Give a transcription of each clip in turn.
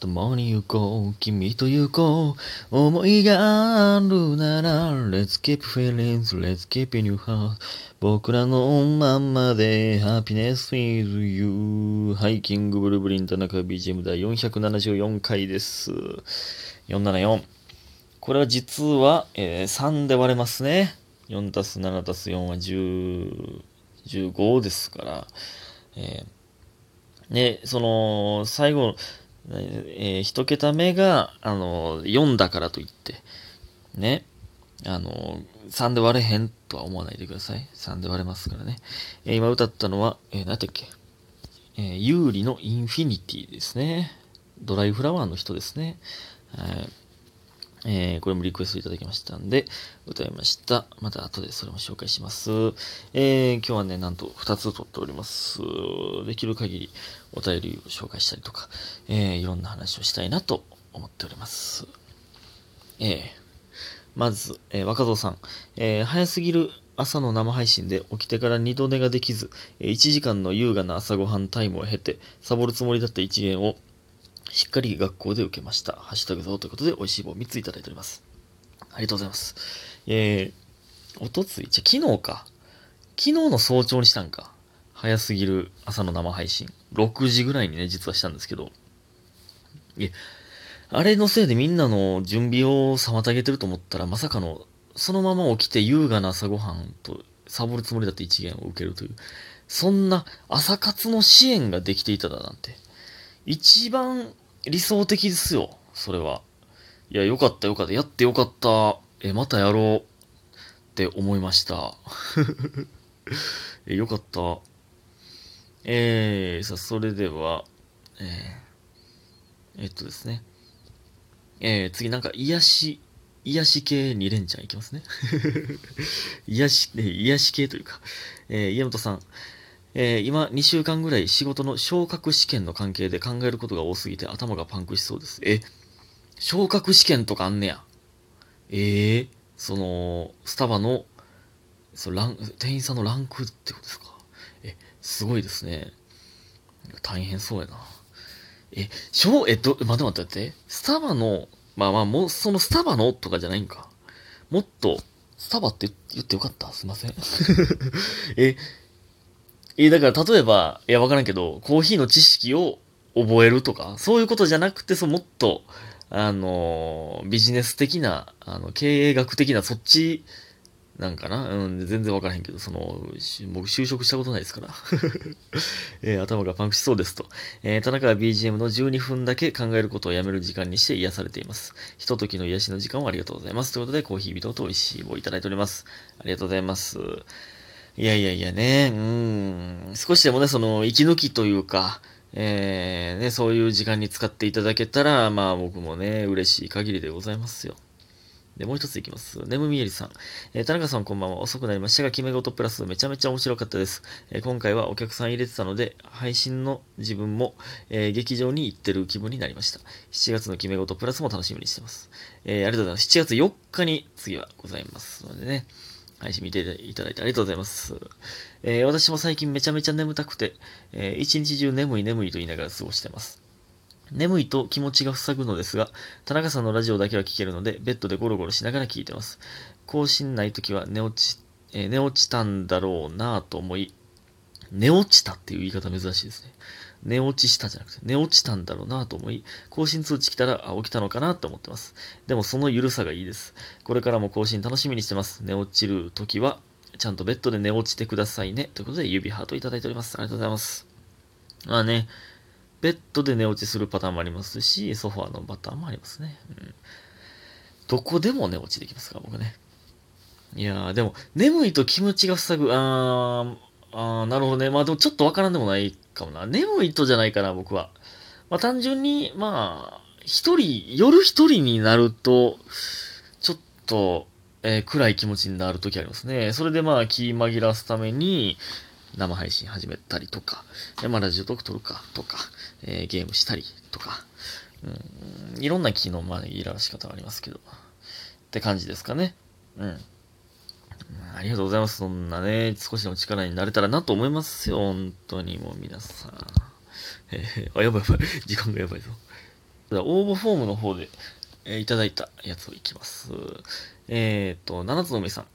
共に行こう、君と行こう。思いがあるなら、Let's keep feelings, let's keep in your heart. 僕らのまんまで、Happiness with you. ハイキングブルブリン田中 BGM 第474回です。474。これは実は、えー3で割れますね。4たす7たす4は10、15ですから。えーね、その、最後、えー一桁目が、あの、4だからといって、ね、あの、3で割れへんとは思わないでください。3で割れますからね。えー今歌ったのは、えー、何だっけえー、有利のインフィニティですね。ドライフラワーの人ですね。はい。えーこれもリクエストいただきましたんで、歌いました。また後でそれも紹介します。えー今日はね、なんと2つ撮っております。できる限りお便りを紹介したりとか、えーいろんな話をしたいなと思っております。えーまず、えー若造さん、えー早すぎる朝の生配信で起きてから二度寝ができず、え1時間の優雅な朝ごはんタイムを経て、サボるつもりだった一元をしっかり学校で受けました。ハッシュタグぞということで、美味しい棒3ついただいております。ありがとうございます。えー、おとつい、じゃ、昨日か。昨日の早朝にしたんか。早すぎる朝の生配信。6時ぐらいにね、実はしたんですけど。いえ、あれのせいでみんなの準備を妨げてると思ったら、まさかの、そのまま起きて優雅な朝ごはんとサボるつもりだった一元を受けるという、そんな朝活の支援ができていただなんて。一番理想的ですよ、それは。いや、よかったよかった。やってよかった。え、またやろうって思いました。え、よかった。えー、さあ、それでは、えー、えっとですね。えー、次なんか癒し、癒し系2連チャンいきますね。癒し、ね、癒し系というか、えー、家本さん、えー今2週間ぐらい仕事の昇格試験の関係で考えることが多すぎて頭がパンクしそうです。え、昇格試験とかあんねや。ええその、スタバの、そうラン、店員さんのランクってことですか？え、すごいですね。大変そうやな。え、しょう、えっと、待って待って待って。スタバの、まあまあ、もう、そのスタバのとかじゃないんか。もっと、スタバって言ってよかったすいません。え、え、だから例えば、いや、わからんけど、コーヒーの知識を覚えるとか、そういうことじゃなくて、そう、もっと、あのビジネス的な、あの、経営学的な、そっち、なんかなうん、全然わからへんけど、その、僕就職したことないですから。えー頭がパンクしそうですと。えー田中は BGM の12分だけ考えることをやめる時間にして癒されています。ひとときの癒しの時間をありがとうございます。ということで、コーヒー人と美味しい棒をいただいております。ありがとうございます。いやいやいやね、うん、少しでもね、その、息抜きというか、えー、ね、そういう時間に使っていただけたら、まあ僕もね、嬉しい限りでございますよ。で、もう一ついきます。ネムミエリさん。えー田中さんこんばんは。遅くなりましたが、決め事プラスめちゃめちゃ面白かったです。えー今回はお客さん入れてたので、配信の自分も、えー劇場に行ってる気分になりました。7月の決め事プラスも楽しみにしてます。えーありがとうございます。7月4日に次はございますのでね。配信見ていただいてありがとうございます。えー私も最近めちゃめちゃ眠たくて、えー一日中眠い眠いと言いながら過ごしてます。眠いと気持ちが塞ぐのですが、田中さんのラジオだけは聞けるので、ベッドでゴロゴロしながら聞いてます。更新ないときは寝落ち、えー寝落ちたんだろうなぁと思い、寝落ちたっていう言い方珍しいですね。寝落ちしたじゃなくて、寝落ちたんだろうなと思い、更新通知来たら、あ、起きたのかなと思ってます。でもその緩さがいいです。これからも更新楽しみにしてます。寝落ちるときは、ちゃんとベッドで寝落ちてくださいね。ということで、指ハートいただいております。ありがとうございます。まあね、ベッドで寝落ちするパターンもありますし、ソファーのパターンもありますね。うん、どこでも寝落ちできますか、僕ね。いやー、でも、眠いと気持ちが塞ぐ。あー、あーなるほどね。まあでもちょっとわからんでもないかもな。眠いとじゃないかな、僕は。まあ単純に、まあ、一人、夜一人になると、ちょっと、えー暗い気持ちになるときありますね。それでまあ気紛らわすために、生配信始めたりとか、えまあラジオトーク撮るかとか、えーゲームしたりとか、うん、いろんな気の紛らわし方がありますけど、って感じですかね。うん。ありがとうございます。そんなね、少しでも力になれたらなと思いますよ。本当にもう皆さん。えーあ、やばいやばい。時間がやばいぞ。応募フォームの方で、えーいただいたやつをいきます。えっ、と、七つの目さん。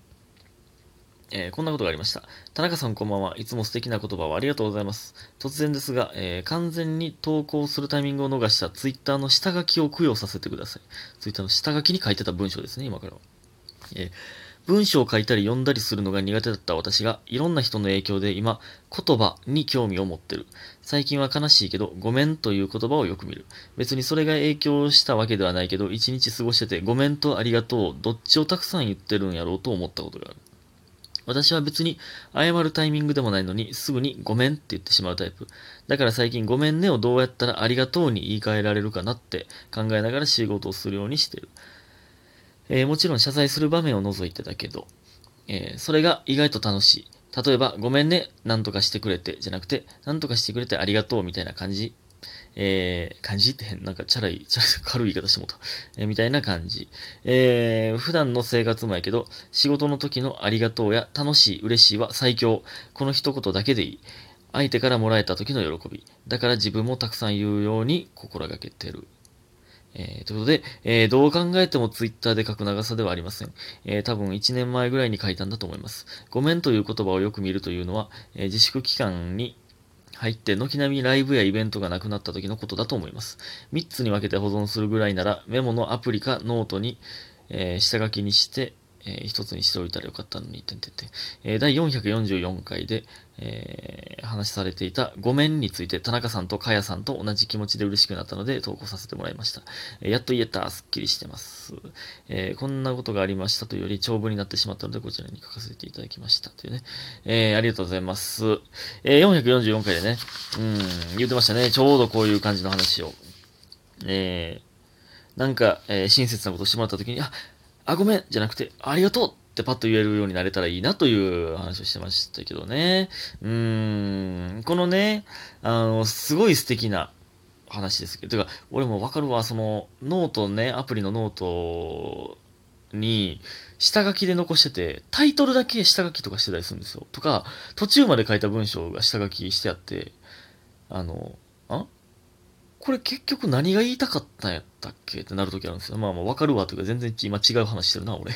えーこんなことがありました。田中さんこんばんは。いつも素敵な言葉をありがとうございます。突然ですが、えー完全に投稿するタイミングを逃したツイッターの下書きを供養させてください。ツイッターの下書きに書いてた文章ですね、今からは。えー文章を書いたり読んだりするのが苦手だった私が、いろんな人の影響で今、言葉に興味を持ってる。最近は悲しいけど、ごめんという言葉をよく見る。別にそれが影響したわけではないけど、一日過ごしてて、ごめんとありがとう、どっちをたくさん言ってるんやろうと思ったことがある。私は別に謝るタイミングでもないのにすぐにごめんって言ってしまうタイプ。だから最近ごめんねをどうやったらありがとうに言い換えられるかなって考えながら仕事をするようにしてる。えーもちろん謝罪する場面を除いてだけど、えーそれが意外と楽しい。例えば、ごめんね、なんとかしてくれて、じゃなくて、なんとかしてくれてありがとうみたいな感じ。えー、感じって変、なんかチャラい、チャラい軽い言い方してもうた。えーみたいな感じ。えー、普段の生活もやけど、仕事の時のありがとうや楽しい、嬉しいは最強。この一言だけでいい。相手からもらえた時の喜び。だから自分もたくさん言うように心がけてる。えーということで、えーどう考えてもツイッターで書く長さではありません。えー多分1年前ぐらいに書いたんだと思います。ごめんという言葉をよく見るというのは、え自粛期間に入って軒並みライブやイベントがなくなった時のことだと思います。3つに分けて保存するぐらいならメモのアプリかノートに、え下書きにして、えー一つにしておいたらよかったのに、てんてんてん。えー第444回で、えー話されていたごめんについて田中さんとかやさんと同じ気持ちで嬉しくなったので投稿させてもらいました。えーやっと言えた、すっきりしてます。えーこんなことがありましたというより長文になってしまったのでこちらに書かせていただきましたというね。えありがとうございます。え444回でね、うん、言ってましたね。ちょうどこういう感じの話を。えなんか、え親切なことしてもらった時に、あ、あ、ごめんじゃなくて、ありがとうってパッと言えるようになれたらいいなという話をしてましたけどね。うーん、このね、あの、すごい素敵な話ですけど、てか、俺もわかるわ、その、ノートね、アプリのノートに、下書きで残してて、タイトルだけ下書きとかしてたりするんですよ。とか、途中まで書いた文章が下書きしてあって、あの、これ結局何が言いたかったんやったっけってなるときあるんですよ。まあまあわかるわというか全然今違う話してるな、俺。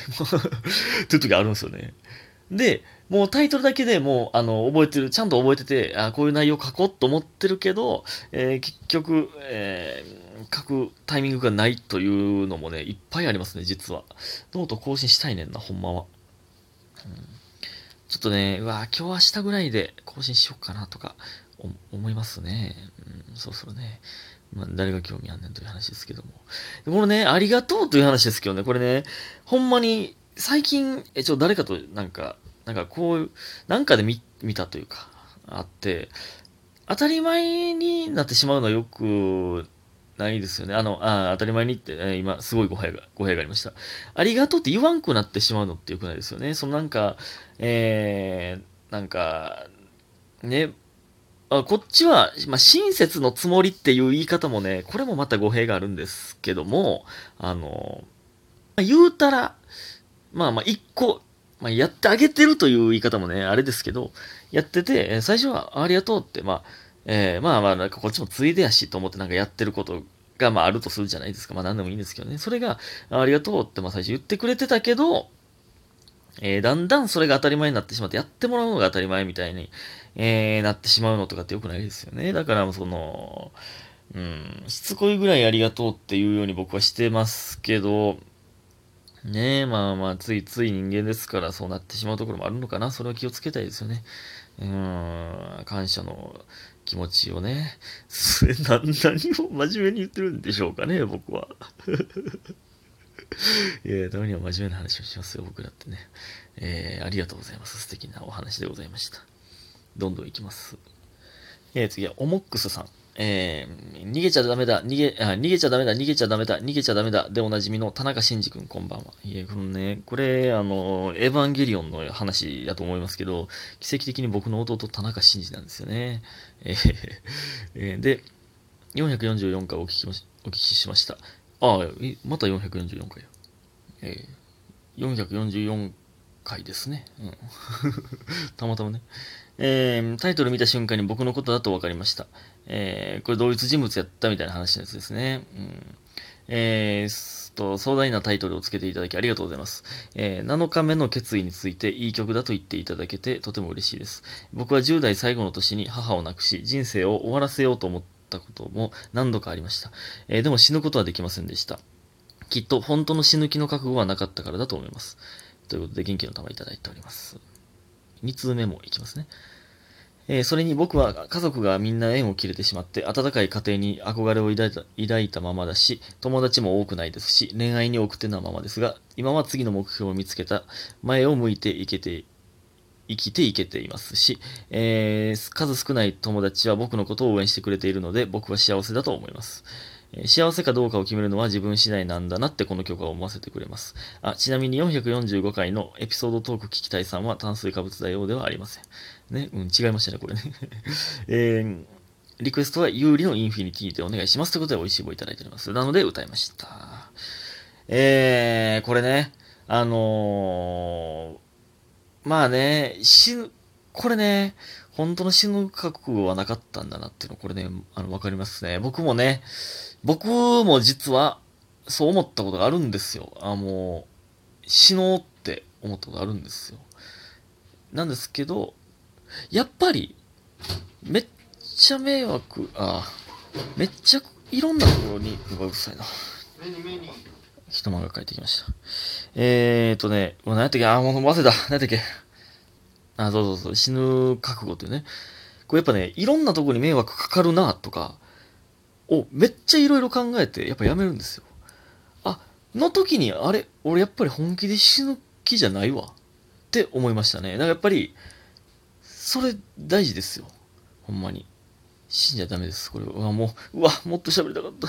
っていう時あるんですよね。で、もうタイトルだけでもう、あの、覚えてる、ちゃんと覚えてて、あこういう内容書こうと思ってるけど、えー結局、えー書くタイミングがないというのもね、いっぱいありますね、実は。ノート更新したいねんな、ほんまは。うんちょっとね、うわ今日明日ぐらいで更新しようかなとか思いますね。うん、そうそうね。まあ、誰が興味あんねんという話ですけども。このね、ありがとうという話ですけどね、これね、ほんまに、最近、え、ちょ、誰かと、なんか、なんかこういう、なんかで見、見たというか、あって、当たり前になってしまうのはよくないですよね。あの、あ当たり前にって、えー今、すごい語弊が、語弊がありました。ありがとうって言わんくなってしまうのってよくないですよね。そのなんか、えー、なんか、ね、あこっちは、まあ、親切のつもりっていう言い方もね、これもまた語弊があるんですけども、あの、まあ言うたら、まあまあ一個、まあ、やってあげてるという言い方もね、あれですけど、やってて、最初はありがとうって、まあ、えーまあまあ、なんかこっちもついでやしと思ってなんかやってることが、まああるとするじゃないですか。まあ何でもいいんですけどね。それが、ありがとうって、まあ最初言ってくれてたけど、えーだんだんそれが当たり前になってしまって、やってもらうのが当たり前みたいに、えーなってしまうのとかってよくないですよね。だから、その、うん、しつこいぐらいありがとうっていうように僕はしてますけど、ねえ、まあまあ、ついつい人間ですから、そうなってしまうところもあるのかな。それは気をつけたいですよね。うん、感謝の気持ちをね。それ、な、何を真面目に言ってるんでしょうかね、僕は。いや、たまには真面目な話をしますよ、僕だってね。えー、ありがとうございます。素敵なお話でございました。どんどんいきます。えー、次は、オモックスさん。えー、逃げちゃダメだ、逃げ、あ、逃げちゃダメだ、逃げちゃダメだ、逃げちゃダメだ、でおなじみの田中真司君、こんばんは。いえ、このね、これ、あの、エヴァンゲリオンの話だと思いますけど、奇跡的に僕の弟、田中真司なんですよね。えーえーで、444回お聞きしお聞きしました。ああ、また444回よ。えー、444回ですね。うん。たまたまね。えー、タイトル見た瞬間に僕のことだと分かりました。えー、これ同一人物やったみたいな話のやつですね。うんえー、と、壮大なタイトルをつけていただきありがとうございます。えー、7日目の決意についていい曲だと言っていただけてとても嬉しいです。僕は10代最後の年に母を亡くし、人生を終わらせようと思ったことも何度かありました。えー、でも死ぬことはできませんでした。きっと本当の死ぬ気の覚悟はなかったからだと思います。ということで元気の玉いただいております。2通目もいきますね。えー、それに僕は家族がみんな縁を切れてしまって、温かい家庭に憧れを抱いた抱いたままだし、友達も多くないですし、恋愛に奥手なままですが、今は次の目標を見つけた、前を向いていけて、生きていけていますし、えー、数少ない友達は僕のことを応援してくれているので、僕は幸せだと思います。幸せかどうかを決めるのは自分次第なんだなってこの曲は思わせてくれます。あ、ちなみに445回のエピソードトーク聞きたいさんは炭水化物だようではありません。ね、うん、違いましたね、これね。えー、リクエストは有利のインフィニティでお願いしますということで美味しい棒いただいております。なので歌いました。えー、これね、あのー、まあね、死ぬ、これね、本当の死ぬ覚悟はなかったんだなっていうの、これね、あの、わかりますね。僕もね、僕も実は、そう思ったことがあるんですよ。あ、もう、死のうって思ったことあるんですよ。なんですけど、やっぱり、めっちゃ迷惑、あ、めっちゃいろんなところに、うわ、うるさいな。人間が帰ってきました。えーとね、もう何やったっけ？あ、もう忘れた。何やったっけ？あ、そうそうそう、死ぬ覚悟っていうね。これやっぱね、いろんなとこに迷惑かかるな、とか、をめっちゃいろいろ考えて、やっぱやめるんですよ。あ、の時に、あれ、俺やっぱり本気で死ぬ気じゃないわ。って思いましたね。だからやっぱり、それ大事ですよ。ほんまに。死んじゃダメです。これはもう、うわ、もっと喋りたかった。